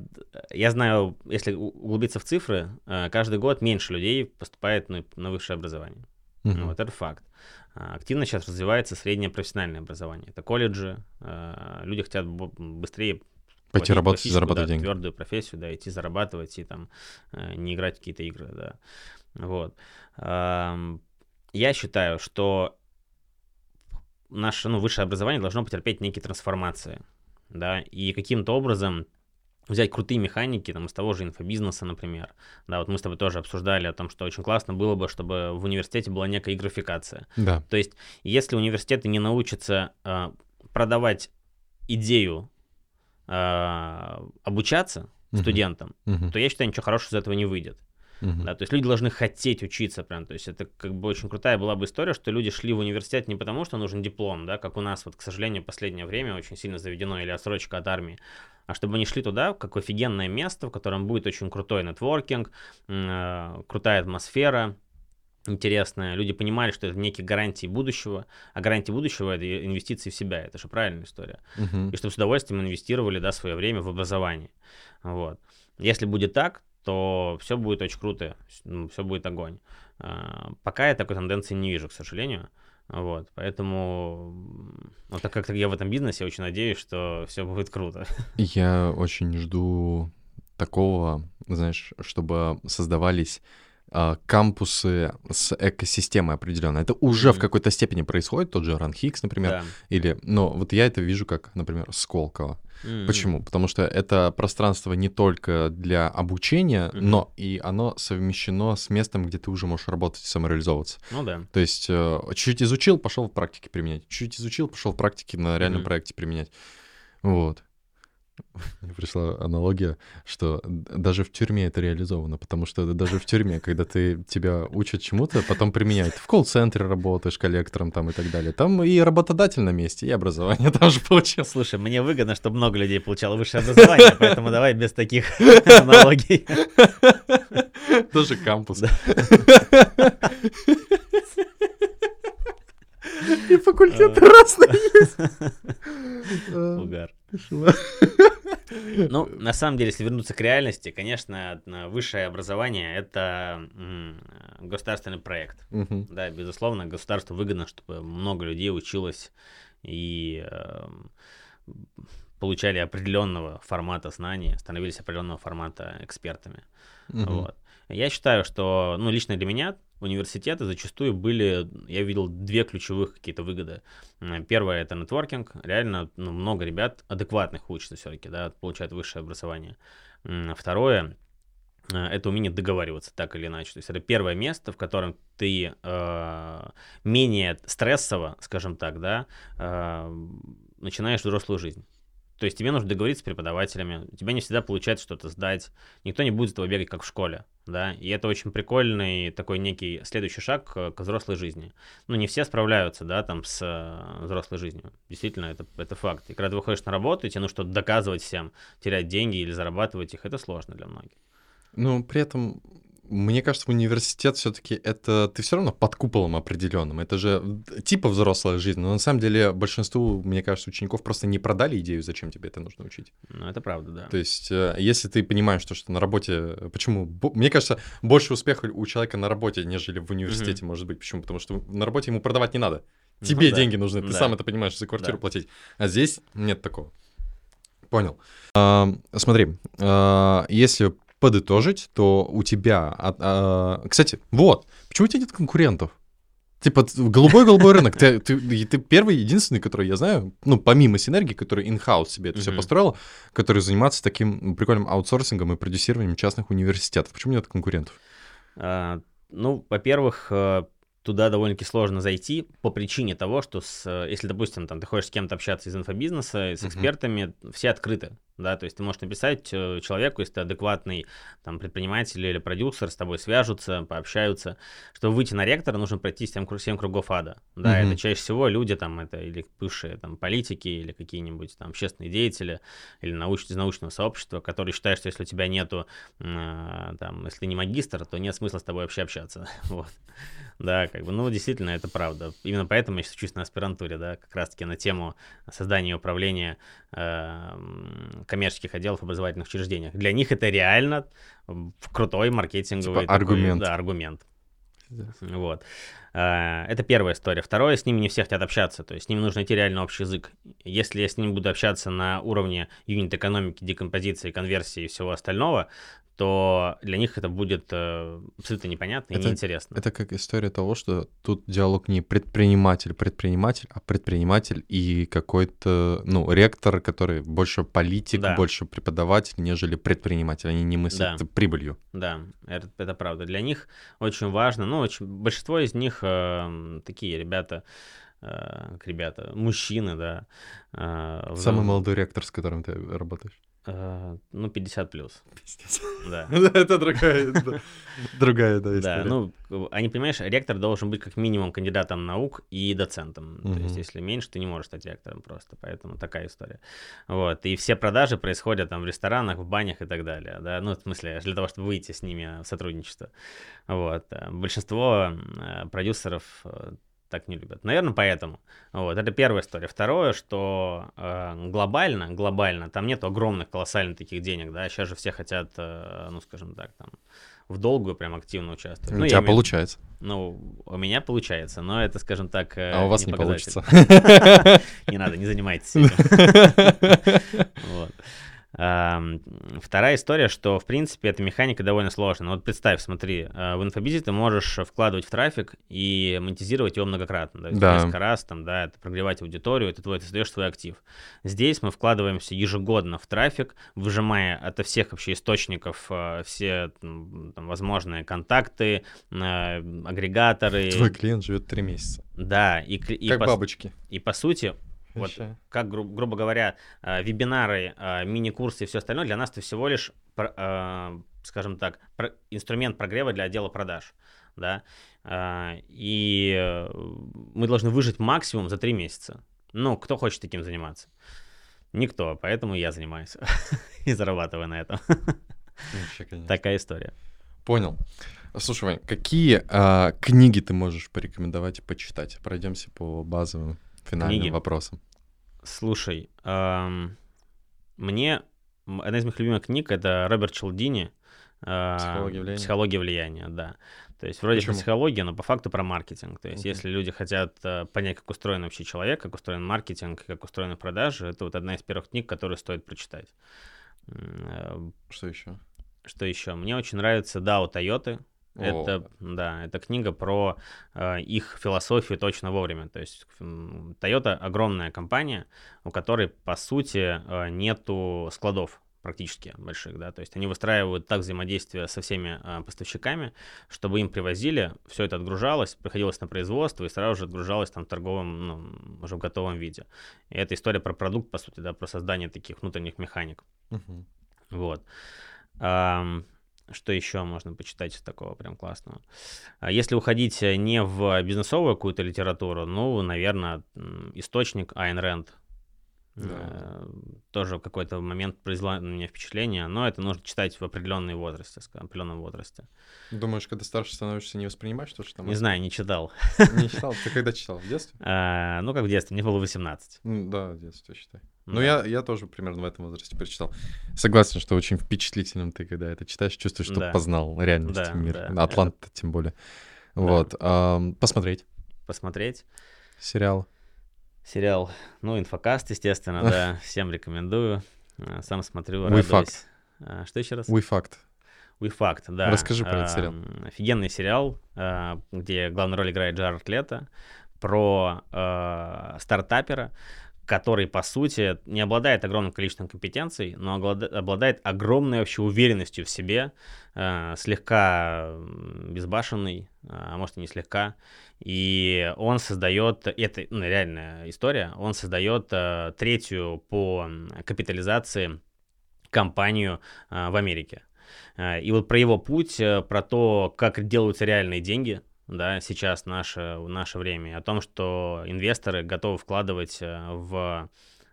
Speaker 2: я знаю, если углубиться в цифры, каждый год меньше людей поступает на высшее образование. Вот это факт. А, активно сейчас развивается среднее профессиональное образование. Это колледжи. А, люди хотят быстрее
Speaker 1: пойти работать и зарабатывать да, деньги.
Speaker 2: Твердую профессию, да, идти зарабатывать и там э, не играть в какие-то игры, да. Вот. Я считаю, что наше ну, высшее образование должно потерпеть некие трансформации, да, и каким-то образом взять крутые механики там, из того же инфобизнеса, например. Да, вот мы с тобой тоже обсуждали о том, что очень классно было бы, чтобы в университете была некая игрофикация.
Speaker 1: Да.
Speaker 2: То есть, если университеты не научатся э, продавать идею э, обучаться студентам, uh-huh. то я считаю, ничего хорошего из этого не выйдет. Uh-huh. Да, то есть люди должны хотеть учиться прям. То есть это как бы очень крутая была бы история, что люди шли в университет не потому, что нужен диплом, да, как у нас вот, к сожалению, в последнее время очень сильно заведено, или отсрочка от армии, а чтобы они шли туда, как офигенное место, в котором будет очень крутой нетворкинг, э, крутая атмосфера, интересная. Люди понимали, что это некие гарантии будущего, а гарантии будущего это инвестиции в себя, это же правильная история. Uh-huh. И чтобы с удовольствием инвестировали, да, свое время в образование. Вот. Если будет так, то все будет очень круто, ну, все будет огонь. А, пока я такой тенденции не вижу, к сожалению. Вот, поэтому, вот так как я в этом бизнесе, очень надеюсь, что все будет круто.
Speaker 1: Я очень жду такого, знаешь, чтобы создавались кампусы с экосистемой определенной. Это уже mm-hmm. в какой-то степени происходит, тот же RunHix, например, да. или, но вот я это вижу как, например, Сколково. Mm-hmm. Почему? Потому что это пространство не только для обучения, mm-hmm. но и оно совмещено с местом, где ты уже можешь работать и самореализовываться.
Speaker 2: Ну да.
Speaker 1: То есть э, чуть-чуть изучил, пошел в практике применять. Чуть-чуть изучил, пошел в практике на реальном mm-hmm. проекте применять. Вот. Мне пришла аналогия, что даже в тюрьме это реализовано, потому что даже в тюрьме, когда ты тебя учат чему-то, потом применяют, в колл-центре работаешь коллектором там и так далее, там и работодатель на месте, и образование там же получил.
Speaker 2: Слушай, мне выгодно, чтобы много людей получало высшее образование, поэтому давай без таких аналогий.
Speaker 1: Тоже кампус. И факультеты разные есть.
Speaker 2: Угар. Ну, на самом деле, если вернуться к реальности, конечно, высшее образование — это государственный проект. Да, безусловно, государству выгодно, чтобы много людей училось и эм, получали определенного формата знаний, становились определенного формата экспертами. Вот. Я считаю, что, ну, лично для меня университеты зачастую были, я видел две ключевых какие-то выгоды. Первое это нетворкинг, реально ну, много ребят адекватных учатся все-таки, да, получают высшее образование. Второе э, это умение договариваться так или иначе. То есть это первое место, в котором ты э, менее стрессово, скажем так, да, э, начинаешь взрослую жизнь. То есть тебе нужно договориться с преподавателями, у тебя не всегда получается что-то сдать, никто не будет за тобой бегать, как в школе, да, и это очень прикольный такой некий следующий шаг к, к взрослой жизни. Ну, не все справляются, да, там, с э, взрослой жизнью, действительно, это, это факт. И когда ты выходишь на работу, и тебе нужно что-то доказывать всем, терять деньги или зарабатывать их, это сложно для многих.
Speaker 1: Ну, при этом мне кажется, университет все-таки это ты все равно под куполом определенным. Это же типа взрослая жизнь. Но на самом деле большинству, мне кажется, учеников просто не продали идею, зачем тебе это нужно учить.
Speaker 2: Ну, это правда, да.
Speaker 1: То есть, э, если ты понимаешь, что, что на работе. Почему? Мне кажется, больше успеха у человека на работе, нежели в университете, mm-hmm. может быть. Почему? Потому что на работе ему продавать не надо. Ну тебе ну, да. деньги нужны, ты да. сам это понимаешь, за квартиру да. платить. А здесь нет такого. Понял. Смотри, а, если подытожить, то у тебя... А, а, кстати, вот, почему у тебя нет конкурентов? Типа, голубой-голубой рынок. Ты, ты, ты первый, единственный, который я знаю, ну, помимо синергии, который in-house себе это mm-hmm. все построил, который занимается таким прикольным аутсорсингом и продюсированием частных университетов. Почему нет конкурентов?
Speaker 2: А, ну, во-первых, э, туда довольно-таки сложно зайти по причине того, что с, если, допустим, там, ты хочешь с кем-то общаться из инфобизнеса, с экспертами, mm-hmm. все открыты, да, то есть ты можешь написать э, человеку, если ты адекватный там, предприниматель или продюсер, с тобой свяжутся, пообщаются. Чтобы выйти на ректора, нужно пройти 7, 7 кругов ада, да, mm-hmm. это чаще всего люди там, это или бывшие там политики, или какие-нибудь там общественные деятели, или науч, из научного сообщества, которые считают, что если у тебя нету, э, там, если ты не магистр, то нет смысла с тобой вообще общаться, вот. Да, как бы, ну, действительно, это правда. Именно поэтому я сейчас учусь на аспирантуре, да, как раз-таки на тему создания и управления э, коммерческих отделов в образовательных учреждениях. Для них это реально крутой маркетинговый
Speaker 1: типа такой, аргумент.
Speaker 2: Да, аргумент. Вот. Э, это первая история. Второе, с ними не все хотят общаться, то есть с ними нужно найти реально общий язык. Если я с ними буду общаться на уровне юнит-экономики, декомпозиции, конверсии и всего остального, то для них это будет э, абсолютно непонятно и
Speaker 1: это,
Speaker 2: неинтересно.
Speaker 1: Это как история того, что тут диалог не предприниматель-предприниматель, а предприниматель и какой-то, ну, ректор, который больше политик, да. больше преподаватель, нежели предприниматель. Они не мыслят да. прибылью.
Speaker 2: Да, это, это правда. Для них очень важно, ну, очень, большинство из них э, такие ребята, э, ребята, мужчины, да.
Speaker 1: Э, Самый молодой ректор, с которым ты работаешь?
Speaker 2: Uh, ну, 50 плюс.
Speaker 1: Да. Это другая, другая да,
Speaker 2: история. Да, ну, они, понимаешь, ректор должен быть как минимум кандидатом наук и доцентом. То есть, если меньше, ты не можешь стать ректором просто. Поэтому такая история. Вот. И все продажи происходят там в ресторанах, в банях и так далее. Да? Ну, в смысле, для того, чтобы выйти с ними в сотрудничество. Вот. Большинство э, продюсеров э, так не любят. Наверное, поэтому. Вот, это первая история. Второе, что э, глобально, глобально, там нет огромных, колоссальных таких денег, да, сейчас же все хотят, э, ну, скажем так, там, в долгую прям активно участвовать. У
Speaker 1: ну, тебя имею... получается.
Speaker 2: Ну, у меня получается, но это, скажем так,
Speaker 1: э, А у вас не получится.
Speaker 2: Не надо, не занимайтесь этим. Вторая история, что, в принципе, эта механика довольно сложная. Ну, вот представь, смотри, э, в инфобизе ты можешь вкладывать в трафик и монетизировать его многократно. Есть
Speaker 1: Да.
Speaker 2: несколько раз, там, да, это прогревать аудиторию, это твой, ты создаешь свой актив. Здесь мы вкладываемся ежегодно в трафик, выжимая ото всех вообще источников э, все там, возможные контакты, э, агрегаторы.
Speaker 1: Твой клиент живет три месяца.
Speaker 2: Да, и, и
Speaker 1: Как
Speaker 2: по,
Speaker 1: бабочки.
Speaker 2: и по сути, вот как, гру- грубо говоря, э, вебинары, э, мини-курсы и все остальное для нас это всего лишь, про- э, скажем так, про- инструмент прогрева для отдела продаж, да, А, и э, мы должны выжить максимум за три месяца. Ну, кто хочет таким заниматься? Никто, поэтому я занимаюсь и зарабатываю на этом.
Speaker 1: Вообще, конечно.
Speaker 2: Такая история.
Speaker 1: Понял. Слушай, Вань, какие а, книги ты можешь порекомендовать почитать? Пройдемся по базовым финальным
Speaker 2: Книги?
Speaker 1: вопросам.
Speaker 2: Слушай, ам, мне одна из моих любимых книг это Роберт Челдини. а,
Speaker 1: «Психология влияния».
Speaker 2: «Психология влияния», да. То есть вроде
Speaker 1: Почему?
Speaker 2: психология, но по факту про маркетинг. То есть
Speaker 1: Мгм.
Speaker 2: если люди хотят э, понять, как устроен вообще человек, как устроен маркетинг, как устроены продажи, это вот одна из первых книг, которую стоит прочитать. Э,
Speaker 1: Что еще?
Speaker 2: Что еще? Мне очень нравится DAO Это, да, это книга про э, их философию точно вовремя. То есть Toyota огромная компания, у которой, по сути, э, нету складов практически больших, да, то есть они выстраивают так взаимодействие со всеми э, поставщиками, чтобы им привозили, все это отгружалось, приходилось на производство и сразу же отгружалось там в торговом, ну, уже в готовом виде. И это история про продукт, по сути, да, про создание таких внутренних механик.
Speaker 1: Мгм.
Speaker 2: Вот. Что еще можно почитать из такого прям классного? А Если уходить э, не в бизнесовую какую-то литературу, ну, наверное, источник Айн Рэнд.
Speaker 1: Да.
Speaker 2: Э, Тоже в какой-то момент произвела на меня впечатление, но это нужно читать в определенной возрасте, ска- определенном возрасте.
Speaker 1: Думаешь, когда старше становишься, не воспринимаешь то, что там?
Speaker 2: Не знаю, не читал.
Speaker 1: Не читал? Ты когда читал? В детстве?
Speaker 2: А, Ну, как в детстве, мне было 18.
Speaker 1: Ну, да, в детстве, считай. Ну,
Speaker 2: Да.
Speaker 1: я, я тоже примерно в этом возрасте прочитал. Согласен, что очень впечатлительным ты, когда это читаешь, чувствуешь, что
Speaker 2: Да.
Speaker 1: познал реальность
Speaker 2: Да,
Speaker 1: мира.
Speaker 2: да,
Speaker 1: Атлант тем более. Вот. ам, посмотреть
Speaker 2: Посмотреть.
Speaker 1: сериал.
Speaker 2: Сериал, ну, инфокаст, естественно, да, всем рекомендую. А, Сам смотрю,
Speaker 1: We
Speaker 2: радуюсь. А, Что еще раз?
Speaker 1: We Fact.
Speaker 2: We Fact, да.
Speaker 1: Расскажи про этот сериал.
Speaker 2: Офигенный сериал, а, где главную роль играет Джаред Лето, про а, стартапера, который, по сути, не обладает огромным количеством компетенций, но обладает огромной вообще уверенностью в себе, а, слегка безбашенный, а может и не слегка, и он создает, это ну, реальная история, он создает а, третью по капитализации компанию а, в Америке. А, И вот про его путь, э, про то, как делаются реальные деньги, да, сейчас наше, в наше время, о том, что инвесторы готовы вкладывать э, в,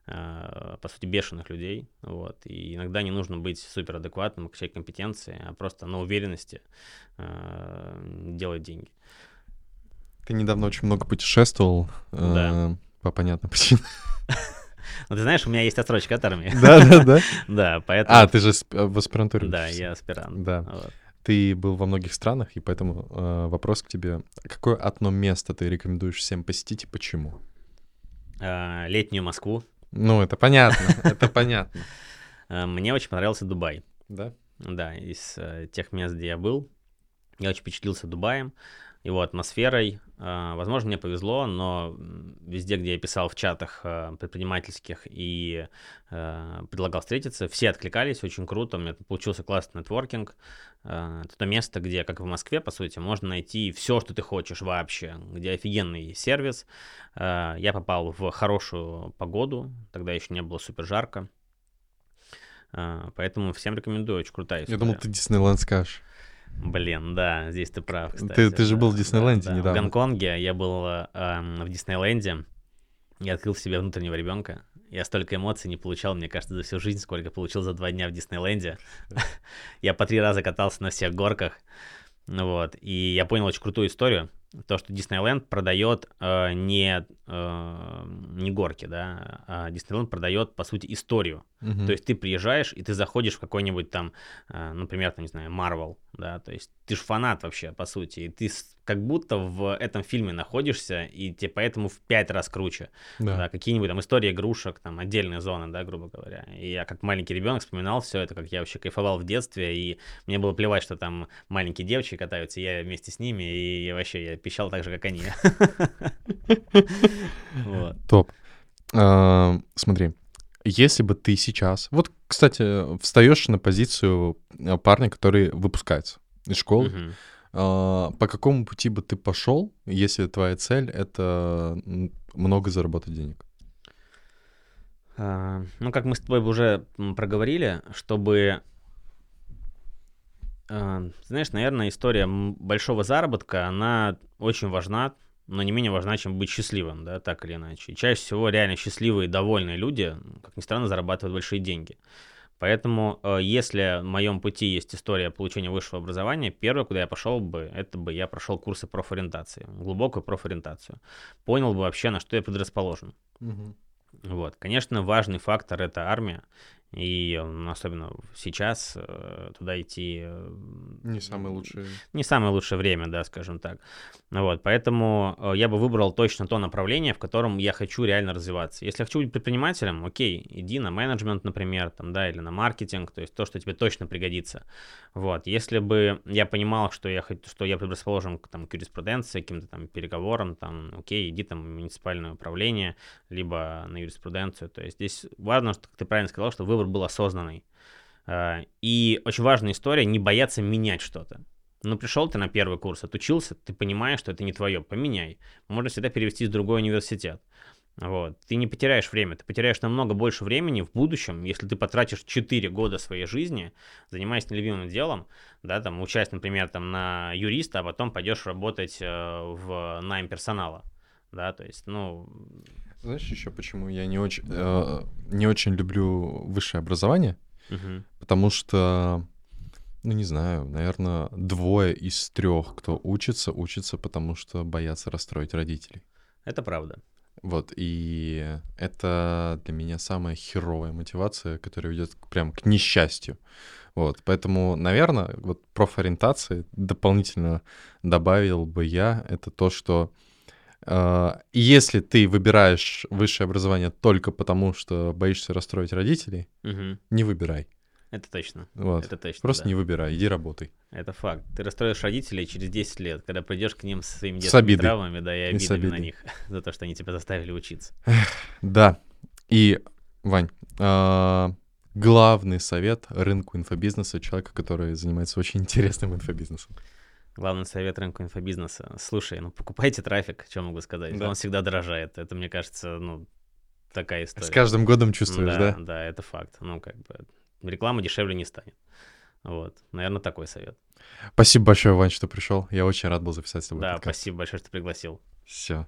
Speaker 2: э, по сути, бешеных людей, вот, и иногда не нужно быть суперадекватным, качать компетенции, а просто на уверенности э, делать деньги.
Speaker 1: Ты недавно очень много путешествовал.
Speaker 2: Да.
Speaker 1: э, По понятным причинам.
Speaker 2: Ну, ты знаешь, у меня есть отсрочка от армии.
Speaker 1: Да, да, да.
Speaker 2: Да, поэтому...
Speaker 1: А, ты же в аспирантуре
Speaker 2: Да, я аспирант.
Speaker 1: Да. Ты был во многих странах, и поэтому э, вопрос к тебе. Какое одно место ты рекомендуешь всем посетить и почему?
Speaker 2: А, Летнюю Москву.
Speaker 1: Ну, это понятно, это понятно.
Speaker 2: А, Мне очень понравился Дубай.
Speaker 1: Да?
Speaker 2: Да, из э, тех мест, где я был. Я очень впечатлился Дубаем, его атмосферой. А, возможно, мне повезло, но везде, где я писал в чатах э, предпринимательских и э, предлагал встретиться, все откликались, очень круто, у меня получился классный нетворкинг. Это то место, где, как в Москве, по сути, можно найти все, что ты хочешь вообще, где офигенный сервис. Я попал в хорошую погоду, тогда еще не было супер жарко. Поэтому всем рекомендую, очень крутая
Speaker 1: Я
Speaker 2: история.
Speaker 1: думал, ты Диснейленд скажешь.
Speaker 2: Блин, да, здесь ты прав, кстати.
Speaker 1: Ты- ты же
Speaker 2: да,
Speaker 1: был в
Speaker 2: да,
Speaker 1: Диснейленде
Speaker 2: да.
Speaker 1: недавно.
Speaker 2: В Гонконге я был эм, в Диснейленде. Я открыл в себе внутреннего ребенка. Я столько эмоций не получал, мне кажется, за всю жизнь, сколько получил за два дня в Диснейленде. Я по три раза катался на всех горках. Вот. И я понял очень крутую историю. То, что Диснейленд продает э, не, э, не горки, да, а Диснейленд продает, по сути, историю.
Speaker 1: Мгм.
Speaker 2: То есть ты приезжаешь, и ты заходишь в какой-нибудь там, э, например, там, не знаю, Marvel, да, то есть ты же фанат вообще, по сути, и ты как будто в этом фильме находишься, и тебе поэтому в пять раз круче, да, да какие-нибудь там истории игрушек, там отдельные зоны, да, грубо говоря, и я как маленький ребенок вспоминал все это, как я вообще кайфовал в детстве, и мне было плевать, что там маленькие девочки катаются, я вместе с ними, и вообще я пищал так же, как они.
Speaker 1: Топ. А, смотри, если бы ты сейчас... Вот, кстати, встаешь на позицию э, парня, который выпускается из школы, uh по какому пути бы ты пошел, если твоя цель — это много заработать денег?
Speaker 2: А, ну, как мы с тобой уже проговорили, чтобы... А, знаешь, наверное, история большого заработка, она очень важна но не менее важна, чем быть счастливым, да, так или иначе. И чаще всего реально счастливые и довольные люди, как ни странно, зарабатывают большие деньги. Поэтому, э, если в моем пути есть история получения высшего образования, первое, куда я пошел бы, это бы я прошел курсы профориентации, глубокую профориентацию. Понял бы вообще, на что я предрасположен. Угу. Вот. Конечно, важный фактор — это армия. И особенно сейчас э, туда идти... Э,
Speaker 1: не самое лучшее...
Speaker 2: Не самое лучшее время, да, скажем так. Вот, поэтому э, я бы выбрал точно то направление, в котором я хочу реально развиваться. Если я хочу быть предпринимателем, окей, иди на менеджмент, например, там, да, или на маркетинг, то есть то, что тебе точно пригодится. Вот, если бы я понимал, что я, что я предрасположен к, там, к юриспруденции, каким-то там переговорам, там, окей, иди там в муниципальное управление, либо на юриспруденцию. То есть здесь важно, что, ты правильно сказал, что выбор был осознанный. А, и очень важная история — не бояться менять что-то. Ну, пришел ты на первый курс, отучился, ты понимаешь, что это не твое, поменяй. Можно всегда перевести в другой университет. Вот. Ты не потеряешь время, ты потеряешь намного больше времени в будущем, если ты потратишь 4 года своей жизни, занимаясь нелюбимым делом, да, там, учась, например, там, на юриста, а потом пойдешь работать э, в найм персонала, да, то есть, ну...
Speaker 1: Знаешь еще почему я не очень, э, не очень люблю высшее образование? Угу. Потому что, ну не знаю, наверное, двое из трех, кто учится, учатся, потому что боятся расстроить родителей.
Speaker 2: Это правда.
Speaker 1: Вот, и это для меня самая херовая мотивация, которая ведет прям к несчастью. Вот, поэтому, наверное, вот профориентации дополнительно добавил бы я, это то, что если ты выбираешь высшее образование только потому, что боишься расстроить родителей, угу. не выбирай.
Speaker 2: Это точно.
Speaker 1: Вот.
Speaker 2: Это точно.
Speaker 1: Просто да. не выбирай, иди работай.
Speaker 2: Это факт. Ты расстроишь родителей через 10 лет, когда придешь к ним со своими детскими травмами, да, и обидами на них за то, что они тебя заставили учиться.
Speaker 1: Да. И, Вань, а, главный совет рынку инфобизнеса человека, который занимается очень интересным инфобизнесом.
Speaker 2: Главный совет рынку инфобизнеса. Слушай, ну покупайте трафик, что могу сказать. Да. Он всегда дорожает. Это, мне кажется, ну, такая история.
Speaker 1: С каждым годом чувствуешь, да?
Speaker 2: Да, да, это факт. Ну, как бы реклама дешевле не станет. Вот, наверное, такой совет.
Speaker 1: Спасибо большое, Вань, что пришел. Я очень рад был записать с тобой.
Speaker 2: Да, подкаст. спасибо большое, что пригласил.
Speaker 1: Все.